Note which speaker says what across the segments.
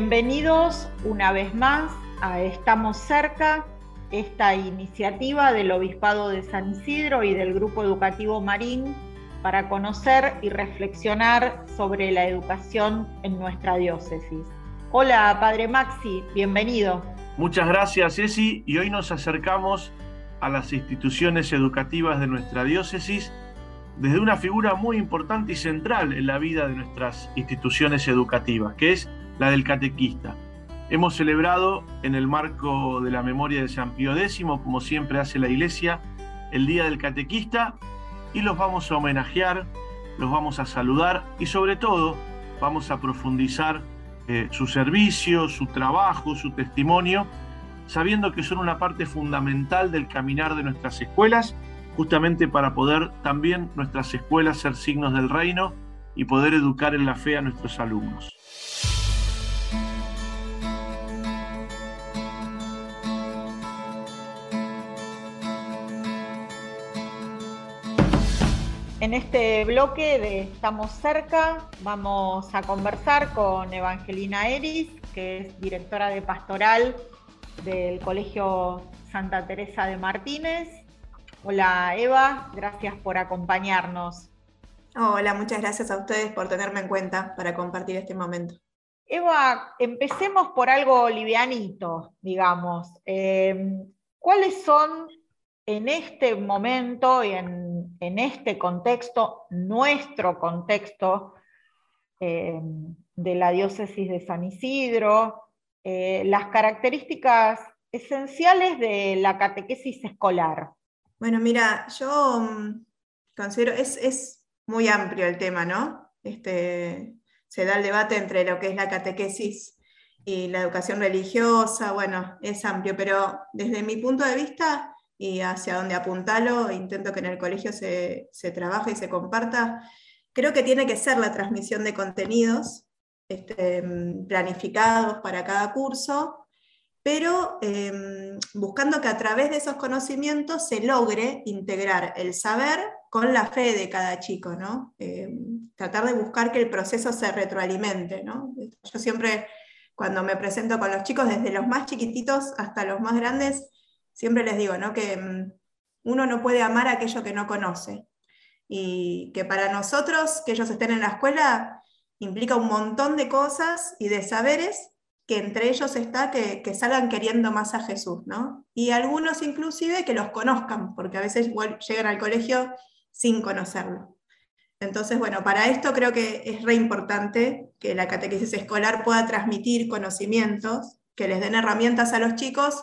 Speaker 1: Bienvenidos una vez más a Estamos cerca, esta iniciativa del Obispado de San Isidro y del Grupo Educativo Marín para conocer y reflexionar sobre la educación en nuestra diócesis. Hola, Padre Maxi, bienvenido.
Speaker 2: Muchas gracias, Ceci, y hoy nos acercamos a las instituciones educativas de nuestra diócesis desde una figura muy importante y central en la vida de nuestras instituciones educativas, que es la del catequista. Hemos celebrado en el marco de la memoria de San Pío X, como siempre hace la Iglesia, el Día del Catequista y los vamos a homenajear, los vamos a saludar y sobre todo vamos a profundizar eh, su servicio, su trabajo, su testimonio, sabiendo que son una parte fundamental del caminar de nuestras escuelas, justamente para poder también nuestras escuelas ser signos del reino y poder educar en la fe a nuestros alumnos.
Speaker 1: En este bloque de Estamos cerca vamos a conversar con Evangelina Eris, que es directora de pastoral del Colegio Santa Teresa de Martínez. Hola Eva, gracias por acompañarnos.
Speaker 3: Hola, muchas gracias a ustedes por tenerme en cuenta para compartir este momento.
Speaker 1: Eva, empecemos por algo livianito, digamos. Eh, ¿Cuáles son en este momento y en en este contexto, nuestro contexto eh, de la diócesis de San Isidro, eh, las características esenciales de la catequesis escolar.
Speaker 3: Bueno, mira, yo mm, considero, es, es muy amplio el tema, ¿no? Este, se da el debate entre lo que es la catequesis y la educación religiosa, bueno, es amplio, pero desde mi punto de vista, y hacia donde apuntalo, intento que en el colegio se, se trabaje y se comparta. Creo que tiene que ser la transmisión de contenidos este, planificados para cada curso, pero em, buscando que a través de esos conocimientos se logre integrar el saber con la fe de cada chico, ¿no? Em, tratar de buscar que el proceso se retroalimente. ¿no? Yo siempre, cuando me presento con los chicos, desde los más chiquititos hasta los más grandes, siempre les digo, ¿no? Que mm, uno no puede amar aquello que no conoce. Y que para nosotros, que ellos estén en la escuela, implica un montón de cosas y de saberes que entre ellos está que, salgan queriendo más a Jesús, ¿no? Y algunos inclusive que los conozcan, porque a veces llegan al colegio sin conocerlo. Entonces, bueno, para esto creo que es re importante que la catequesis escolar pueda transmitir conocimientos, que les den herramientas a los chicos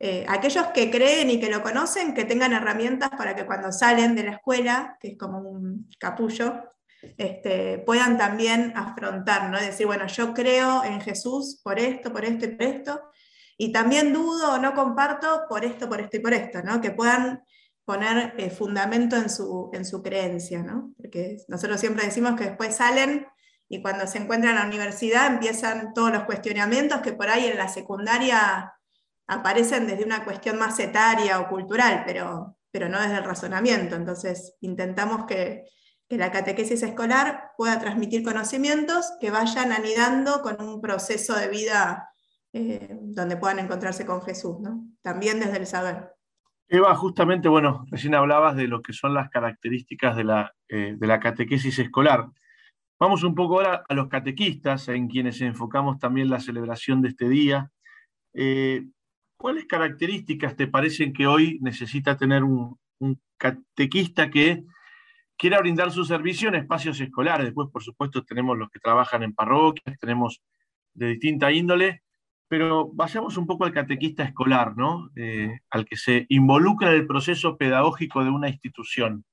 Speaker 3: eh, aquellos que creen y que lo conocen, que tengan herramientas para que cuando salen de la escuela, que es como un capullo, este, puedan también afrontar, ¿no? Decir, bueno, yo creo en Jesús por esto, por esto y por esto, y también dudo o no comparto por esto, por esto y por esto, ¿no? Que puedan poner eh, fundamento en su, en su creencia, ¿no? Porque nosotros siempre decimos que después salen y cuando se encuentran en la universidad empiezan todos los cuestionamientos que por ahí en la secundaria aparecen desde una cuestión más etaria o cultural, pero, pero no desde el razonamiento. Entonces, intentamos que, la catequesis escolar pueda transmitir conocimientos que vayan anidando con un proceso de vida eh, donde puedan encontrarse con Jesús, también desde el saber.
Speaker 2: Eva, justamente, bueno, recién hablabas de lo que son las características de la, eh, de la catequesis escolar. Vamos un poco ahora a los catequistas, en quienes enfocamos también la celebración de este día. Eh, ¿Cuáles características te parecen que hoy necesita tener un, catequista que quiera brindar su servicio en espacios escolares? Después, por supuesto, tenemos los que trabajan en parroquias, tenemos de distinta índole, pero vayamos un poco al catequista escolar, ¿no? Eh, al que se involucra en el proceso pedagógico de una institución.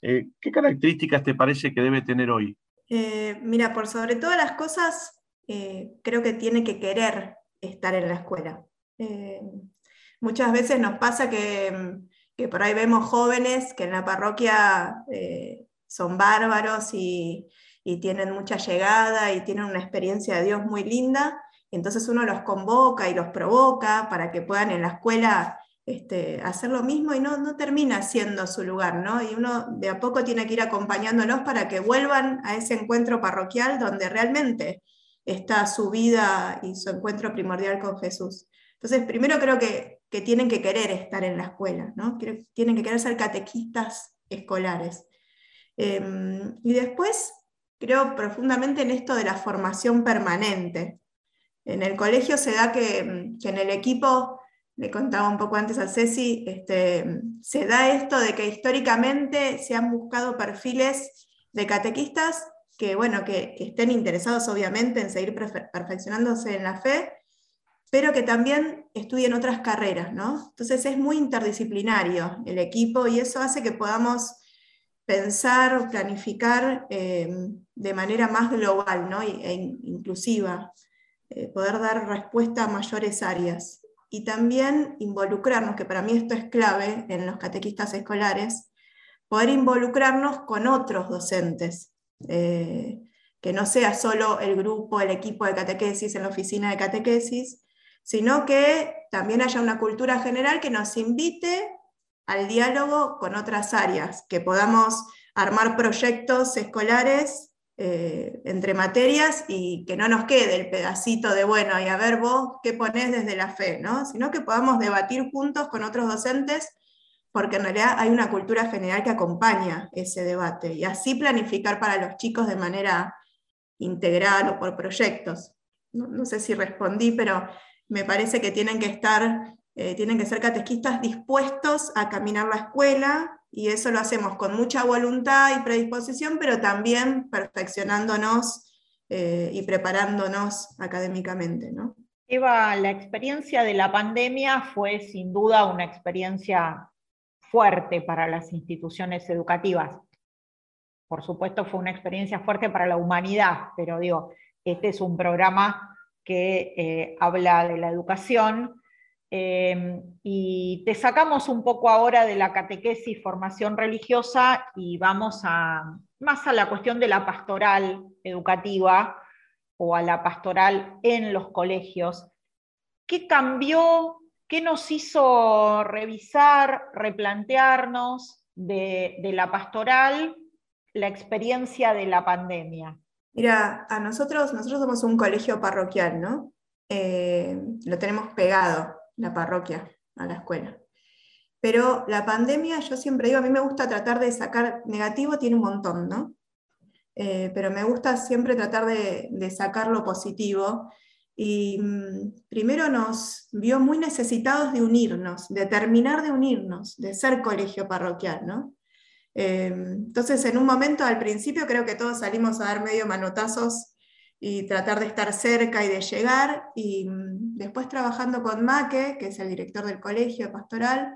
Speaker 2: Eh, ¿Qué características te parece que debe tener hoy?
Speaker 3: Eh, mira, por sobre todas las cosas, creo que tiene que querer estar en la escuela. Muchas veces nos pasa que, por ahí vemos jóvenes que en la parroquia eh, son bárbaros y, tienen mucha llegada y tienen una experiencia de Dios muy linda, entonces uno los convoca y los provoca para que puedan en la escuela este, hacer lo mismo y no, no termina siendo su lugar, ¿no? Y uno de a poco tiene que ir acompañándolos para que vuelvan a ese encuentro parroquial donde realmente está su vida y su encuentro primordial con Jesús. Entonces, primero creo que, tienen que querer estar en la escuela, ¿no? tienen que querer ser catequistas escolares. Em, y después creo profundamente en esto de la formación permanente. En el colegio se da que, en el equipo, le contaba un poco antes a Ceci, este, se da esto de que históricamente se han buscado perfiles de catequistas que, bueno, que, estén interesados obviamente en seguir perfeccionándose en la fe, pero que también estudien otras carreras, ¿no? Entonces es muy interdisciplinario el equipo y eso hace que podamos pensar, planificar eh, de manera más global ¿no? e inclusiva, eh, poder dar respuesta a mayores áreas. Y también involucrarnos, que para mí esto es clave en los catequistas escolares, poder involucrarnos con otros docentes, eh, que no sea solo el grupo, el equipo de catequesis en la oficina de catequesis, sino que también haya una cultura general que nos invite al diálogo con otras áreas, que podamos armar proyectos escolares eh, entre materias y que no nos quede el pedacito de, bueno, y a ver vos qué ponés desde la fe, ¿no? sino que podamos debatir juntos con otros docentes, porque en realidad hay una cultura general que acompaña ese debate, y así planificar para los chicos de manera integral o por proyectos. No, no sé si respondí, pero me parece que tienen que estar eh, tienen que ser catequistas dispuestos a caminar la escuela y eso lo hacemos con mucha voluntad y predisposición, pero también perfeccionándonos eh, y preparándonos académicamente. ¿no?
Speaker 1: Eva, la experiencia de la pandemia fue sin duda una experiencia fuerte para las instituciones educativas. Por supuesto fue una experiencia fuerte para la humanidad, pero digo, este es un programa que eh, habla de la educación Em, y te sacamos un poco ahora de la catequesis, formación religiosa y vamos a, más a la cuestión de la pastoral educativa o a la pastoral en los colegios. ¿Qué cambió? ¿Qué nos hizo revisar, replantearnos de la pastoral la experiencia de la pandemia?
Speaker 3: Mira, a nosotros, nosotros somos un colegio parroquial, ¿no? Eh, lo tenemos pegado la parroquia a la escuela. Pero la pandemia, yo siempre digo, a mí me gusta tratar de sacar, negativo tiene un montón, ¿no? Eh, pero me gusta siempre tratar de, sacar lo positivo. Y mm, primero nos vio muy necesitados de unirnos, de terminar de unirnos, de ser colegio parroquial, ¿no? Eh, entonces, en un momento al principio creo que todos salimos a dar medio manotazos y tratar de estar cerca y de llegar. Y mm, después trabajando con Maque, que es el director del colegio pastoral,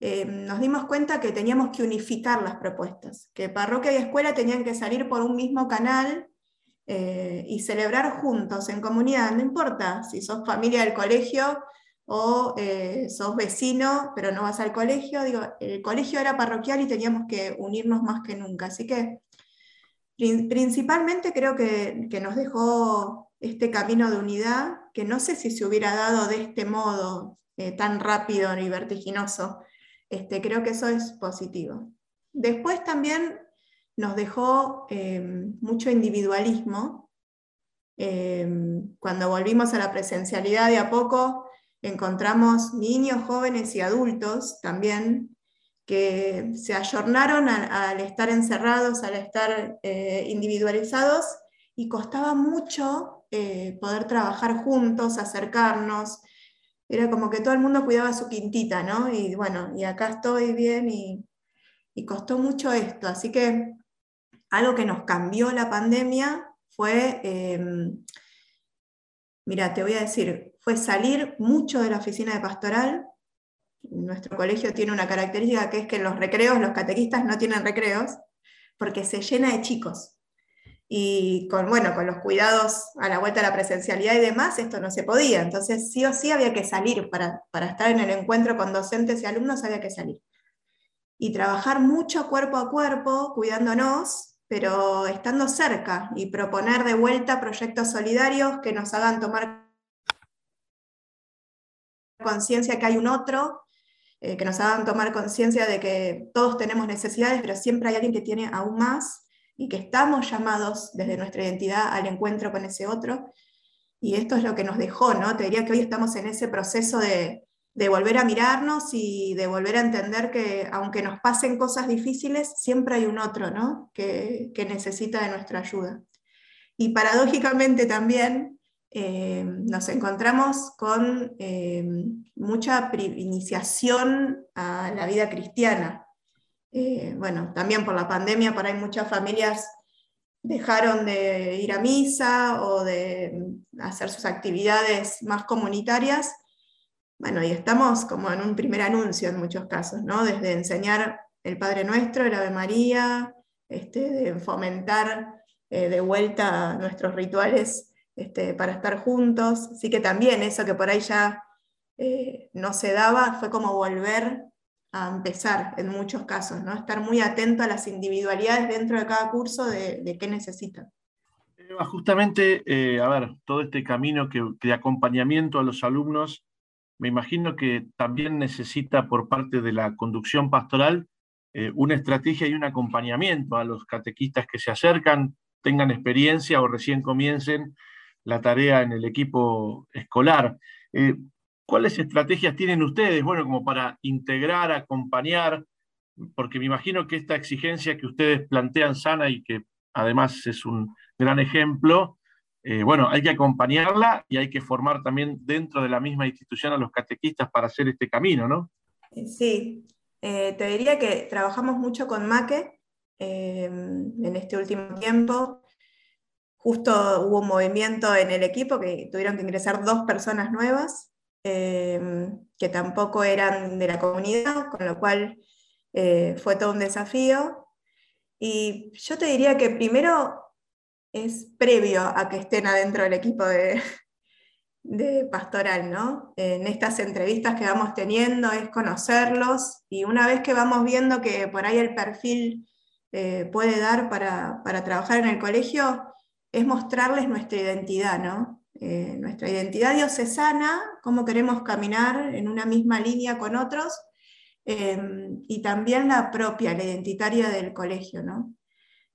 Speaker 3: eh, nos dimos cuenta que teníamos que unificar las propuestas, que parroquia y escuela tenían que salir por un mismo canal eh, y celebrar juntos en comunidad, no importa si sos familia del colegio o eh, sos vecino, pero no vas al colegio, digo, el colegio era parroquial y teníamos que unirnos más que nunca. Así que Principalmente creo que, nos dejó este camino de unidad, que no sé si se hubiera dado de este modo eh, tan rápido y vertiginoso. Este, creo que eso es positivo. Después también nos dejó eh, mucho individualismo. Cuando volvimos a la presencialidad de a poco, encontramos niños, jóvenes y adultos también que se ayornaron al, estar encerrados, al estar eh, individualizados, y costaba mucho eh, poder trabajar juntos, acercarnos. Era como que todo el mundo cuidaba su quintita, ¿no? Y bueno, y acá estoy bien y, costó mucho esto. Así que algo que nos cambió la pandemia fue, em, mira, te voy a decir, fue salir mucho de la oficina de pastoral, nuestro colegio tiene una característica que es que los recreos, los catequistas no tienen recreos, porque se llena de chicos. Y con, bueno, con los cuidados a la vuelta de la presencialidad y demás, esto no se podía. Entonces, sí o sí había que salir para, para estar en el encuentro con docentes y alumnos, había que salir. Y trabajar mucho cuerpo a cuerpo, cuidándonos, pero estando cerca y proponer de vuelta proyectos solidarios que nos hagan tomar conciencia que hay un otro eh, que nos hagan tomar conciencia de que todos tenemos necesidades, pero siempre hay alguien que tiene aún más y que estamos llamados desde nuestra identidad al encuentro con ese otro. Y esto es lo que nos dejó, ¿no? Te diría que hoy estamos en ese proceso de, de volver a mirarnos y de volver a entender que aunque nos pasen cosas difíciles, siempre hay un otro, ¿no? Que, que necesita de nuestra ayuda. Y paradójicamente también eh, nos encontramos con eh, mucha iniciación a la vida cristiana. Eh, bueno, también por la pandemia, por ahí muchas familias dejaron de ir a misa o de hacer sus actividades más comunitarias. Bueno, y estamos como en un primer anuncio en muchos casos, ¿no? Desde enseñar el Padre Nuestro, el Ave María, este, de fomentar de vuelta nuestros rituales este, para estar juntos. Así que también eso que por ahí ya eh, no se daba fue como volver a empezar en muchos casos, ¿no? estar muy atento a las individualidades dentro de cada curso de, qué necesitan.
Speaker 2: Justamente, eh, a ver, todo este camino que, de acompañamiento a los alumnos, me imagino que también necesita por parte de la conducción pastoral eh, una estrategia y un acompañamiento a los catequistas que se acercan, tengan experiencia o recién comiencen la tarea en el equipo escolar. Eh, ¿Cuáles estrategias tienen ustedes, bueno, como para integrar, acompañar? Porque me imagino que esta exigencia que ustedes plantean sana y que además es un gran ejemplo, eh, bueno, hay que acompañarla y hay que formar también dentro de la misma institución a los catequistas para hacer este camino, ¿no?
Speaker 3: Sí, eh, te diría que trabajamos mucho con MACE en este último tiempo. Justo hubo un movimiento en el equipo que tuvieron que ingresar dos personas nuevas, eh, que tampoco eran de la comunidad, con lo cual eh, fue todo un desafío. Y yo te diría que primero es previo a que estén adentro del equipo de, pastoral, ¿no? En estas entrevistas que vamos teniendo es conocerlos y una vez que vamos viendo que por ahí el perfil eh, puede dar para, para, trabajar en el colegio, es mostrarles nuestra identidad, ¿no? Eh, nuestra identidad diocesana, cómo queremos caminar en una misma línea con otros, em, y también la propia, la identitaria del colegio, ¿no?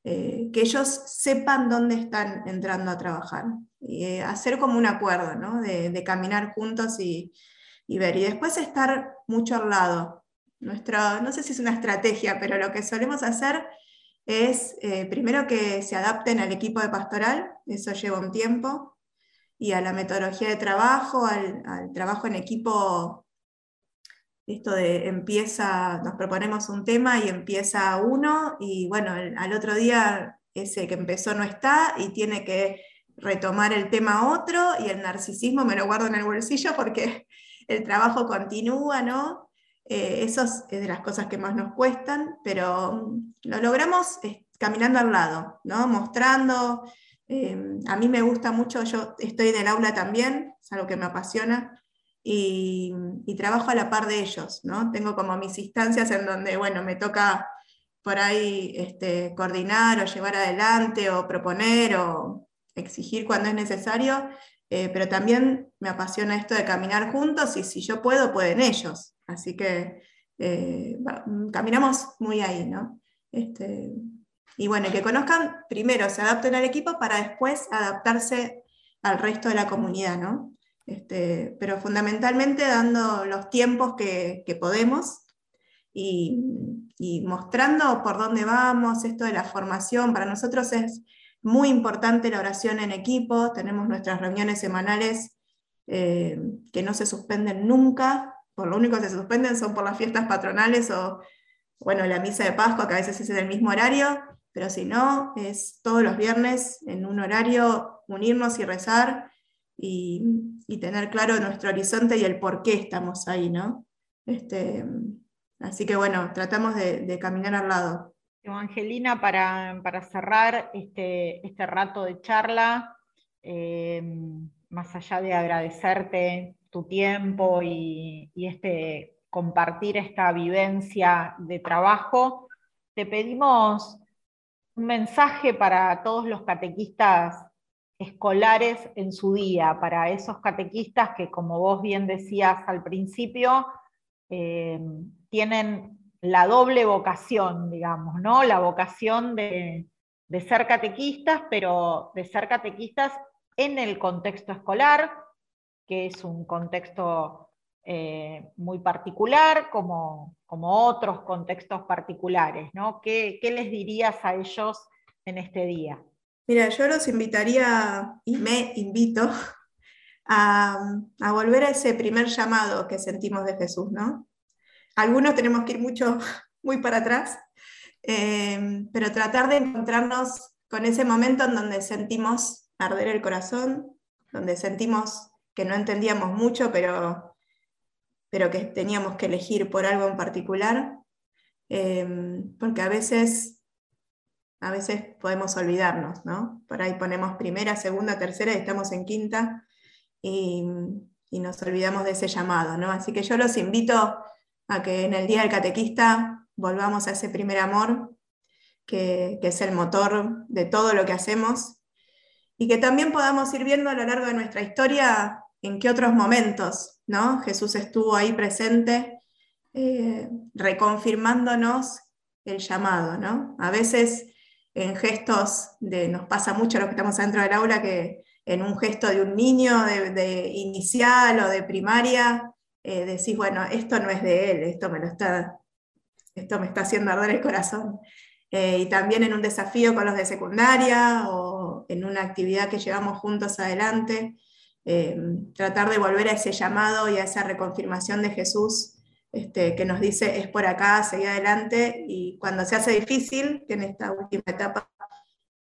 Speaker 3: Eh, que ellos sepan dónde están entrando a trabajar, y eh, hacer como un acuerdo, ¿no? de, caminar juntos y, ver, y después estar mucho al lado. Nuestra, no sé si es una estrategia, pero lo que solemos hacer es eh, primero que se adapten al equipo de pastoral, eso lleva un tiempo, y a la metodología de trabajo, al, trabajo en equipo, esto de empieza, nos proponemos un tema y empieza uno, y bueno, al otro día ese que empezó no está y tiene que retomar el tema otro, y el narcisismo me lo guardo en el bolsillo porque el trabajo continúa, ¿no? Eh, eso es, de las cosas que más nos cuestan, pero mm, lo logramos caminando al lado, ¿no? mostrando. Eh, a mí me gusta mucho, yo estoy en el aula también, es algo que me apasiona, y, trabajo a la par de ellos. ¿no? Tengo como mis instancias en donde bueno, me toca por ahí este, coordinar o llevar adelante o proponer o exigir cuando es necesario, pero también me apasiona esto de caminar juntos y si yo puedo, pueden ellos. Así que eh, caminamos muy ahí, ¿no? Este, y bueno, que conozcan, primero se adapten al equipo para después adaptarse al resto de la comunidad, ¿no? Este, pero fundamentalmente dando los tiempos que, podemos y, mostrando por dónde vamos, esto de la formación. Para nosotros es muy importante la oración en equipo, tenemos nuestras reuniones semanales eh, que no se suspenden nunca, por lo único que se suspenden son por las fiestas patronales o, bueno, la misa de Pascua, que a veces es en el mismo horario, pero si no, es todos los viernes en un horario unirnos y rezar y, tener claro nuestro horizonte y el por qué estamos ahí, ¿no? Este, así que bueno, tratamos de, caminar al lado.
Speaker 1: Evangelina, para, cerrar este, este rato de charla, eh, más allá de agradecerte tu tiempo y, este compartir esta vivencia de trabajo, te pedimos un mensaje para todos los catequistas escolares en su día, para esos catequistas que, como vos bien decías al principio, eh, tienen la doble vocación, digamos, ¿no? La vocación de, de ser catequistas, pero de ser catequistas en el contexto escolar, que es un contexto eh, muy particular, como, como, otros contextos particulares. ¿no? ¿Qué, ¿Qué les dirías a ellos en este día?
Speaker 3: Mira, yo los invitaría y me invito a, volver a ese primer llamado que sentimos de Jesús, ¿no? Algunos tenemos que ir mucho, muy para atrás, eh, pero tratar de encontrarnos con ese momento en donde sentimos arder el corazón, donde sentimos que no entendíamos mucho, pero, pero que teníamos que elegir por algo en particular, eh, porque a veces, a veces podemos olvidarnos, ¿no? Por ahí ponemos primera, segunda, tercera y estamos en quinta y, y nos olvidamos de ese llamado, ¿no? Así que yo los invito a que en el Día del Catequista volvamos a ese primer amor, que, que, es el motor de todo lo que hacemos, y que también podamos ir viendo a lo largo de nuestra historia en qué otros momentos ¿no? Jesús estuvo ahí presente, eh, reconfirmándonos el llamado. ¿no? A veces en gestos, de, nos pasa mucho a los que estamos dentro del aula, que en un gesto de un niño de, inicial o de primaria, eh, decís, bueno, esto no es de él, esto me lo está, esto me está haciendo arder el corazón. Eh, y también en un desafío con los de secundaria o en una actividad que llevamos juntos adelante, eh, tratar de volver a ese llamado y a esa reconfirmación de Jesús este, que nos dice es por acá, seguir adelante, y cuando se hace difícil, que en esta última etapa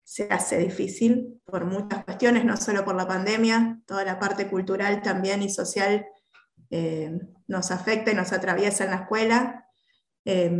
Speaker 3: se hace difícil por muchas cuestiones, no solo por la pandemia, toda la parte cultural también y social eh, nos afecta y nos atraviesa en la escuela. Eh,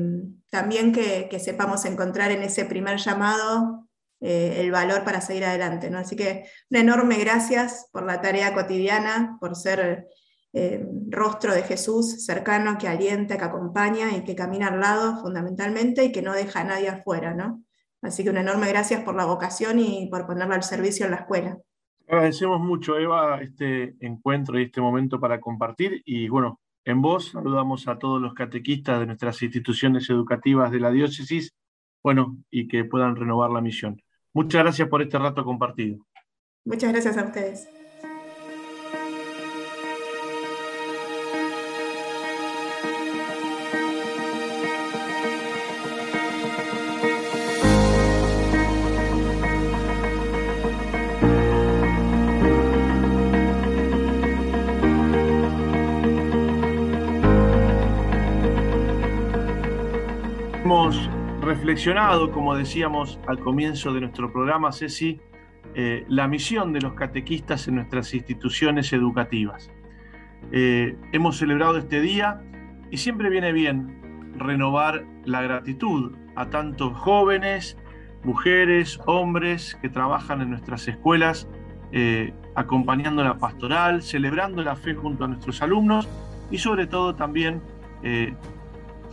Speaker 3: también que, que, sepamos encontrar en ese primer llamado eh, el valor para seguir adelante. ¿no? Así que un enorme gracias por la tarea cotidiana, por ser eh, rostro de Jesús cercano, que alienta, que acompaña y que camina al lado fundamentalmente y que no deja a nadie afuera. ¿no? Así que un enorme gracias por la vocación y por ponerla al servicio en la escuela.
Speaker 2: Agradecemos mucho, Eva, este encuentro y este momento para compartir. Y bueno, en vos saludamos a todos los catequistas de nuestras instituciones educativas de la diócesis, bueno, y que puedan renovar la misión. Muchas gracias por este rato compartido.
Speaker 3: Muchas gracias a ustedes.
Speaker 2: Reflexionado, como decíamos al comienzo de nuestro programa, Ceci, eh, la misión de los catequistas en nuestras instituciones educativas. Eh, hemos celebrado este día y siempre viene bien renovar la gratitud a tantos jóvenes, mujeres, hombres que trabajan en nuestras escuelas, eh, acompañando la pastoral, celebrando la fe junto a nuestros alumnos y sobre todo también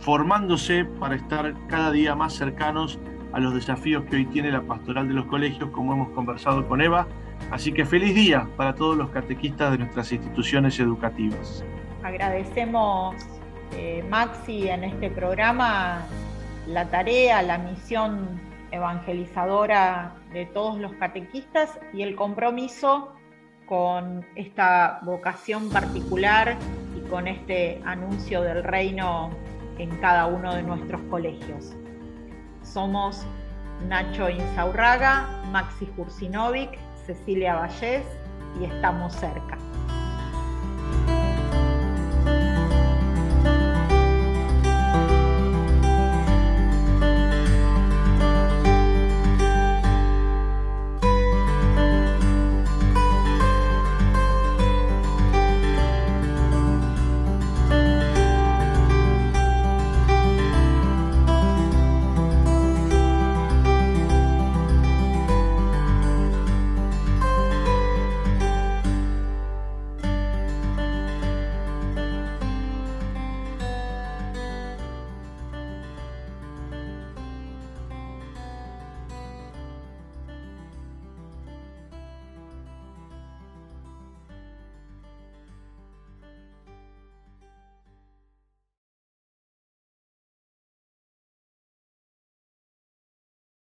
Speaker 2: formándose para estar cada día más cercanos a los desafíos que hoy tiene la pastoral de los colegios, como hemos conversado con Eva. Así que feliz día para todos los catequistas de nuestras instituciones educativas.
Speaker 1: Agradecemos, eh, Maxi, en este programa la tarea, la misión evangelizadora de todos los catequistas y el compromiso con esta vocación particular y con este anuncio del reino en cada uno de nuestros colegios. Somos Nacho Insaurraga, Maxi Jursinovic, Cecilia Vallés y estamos cerca.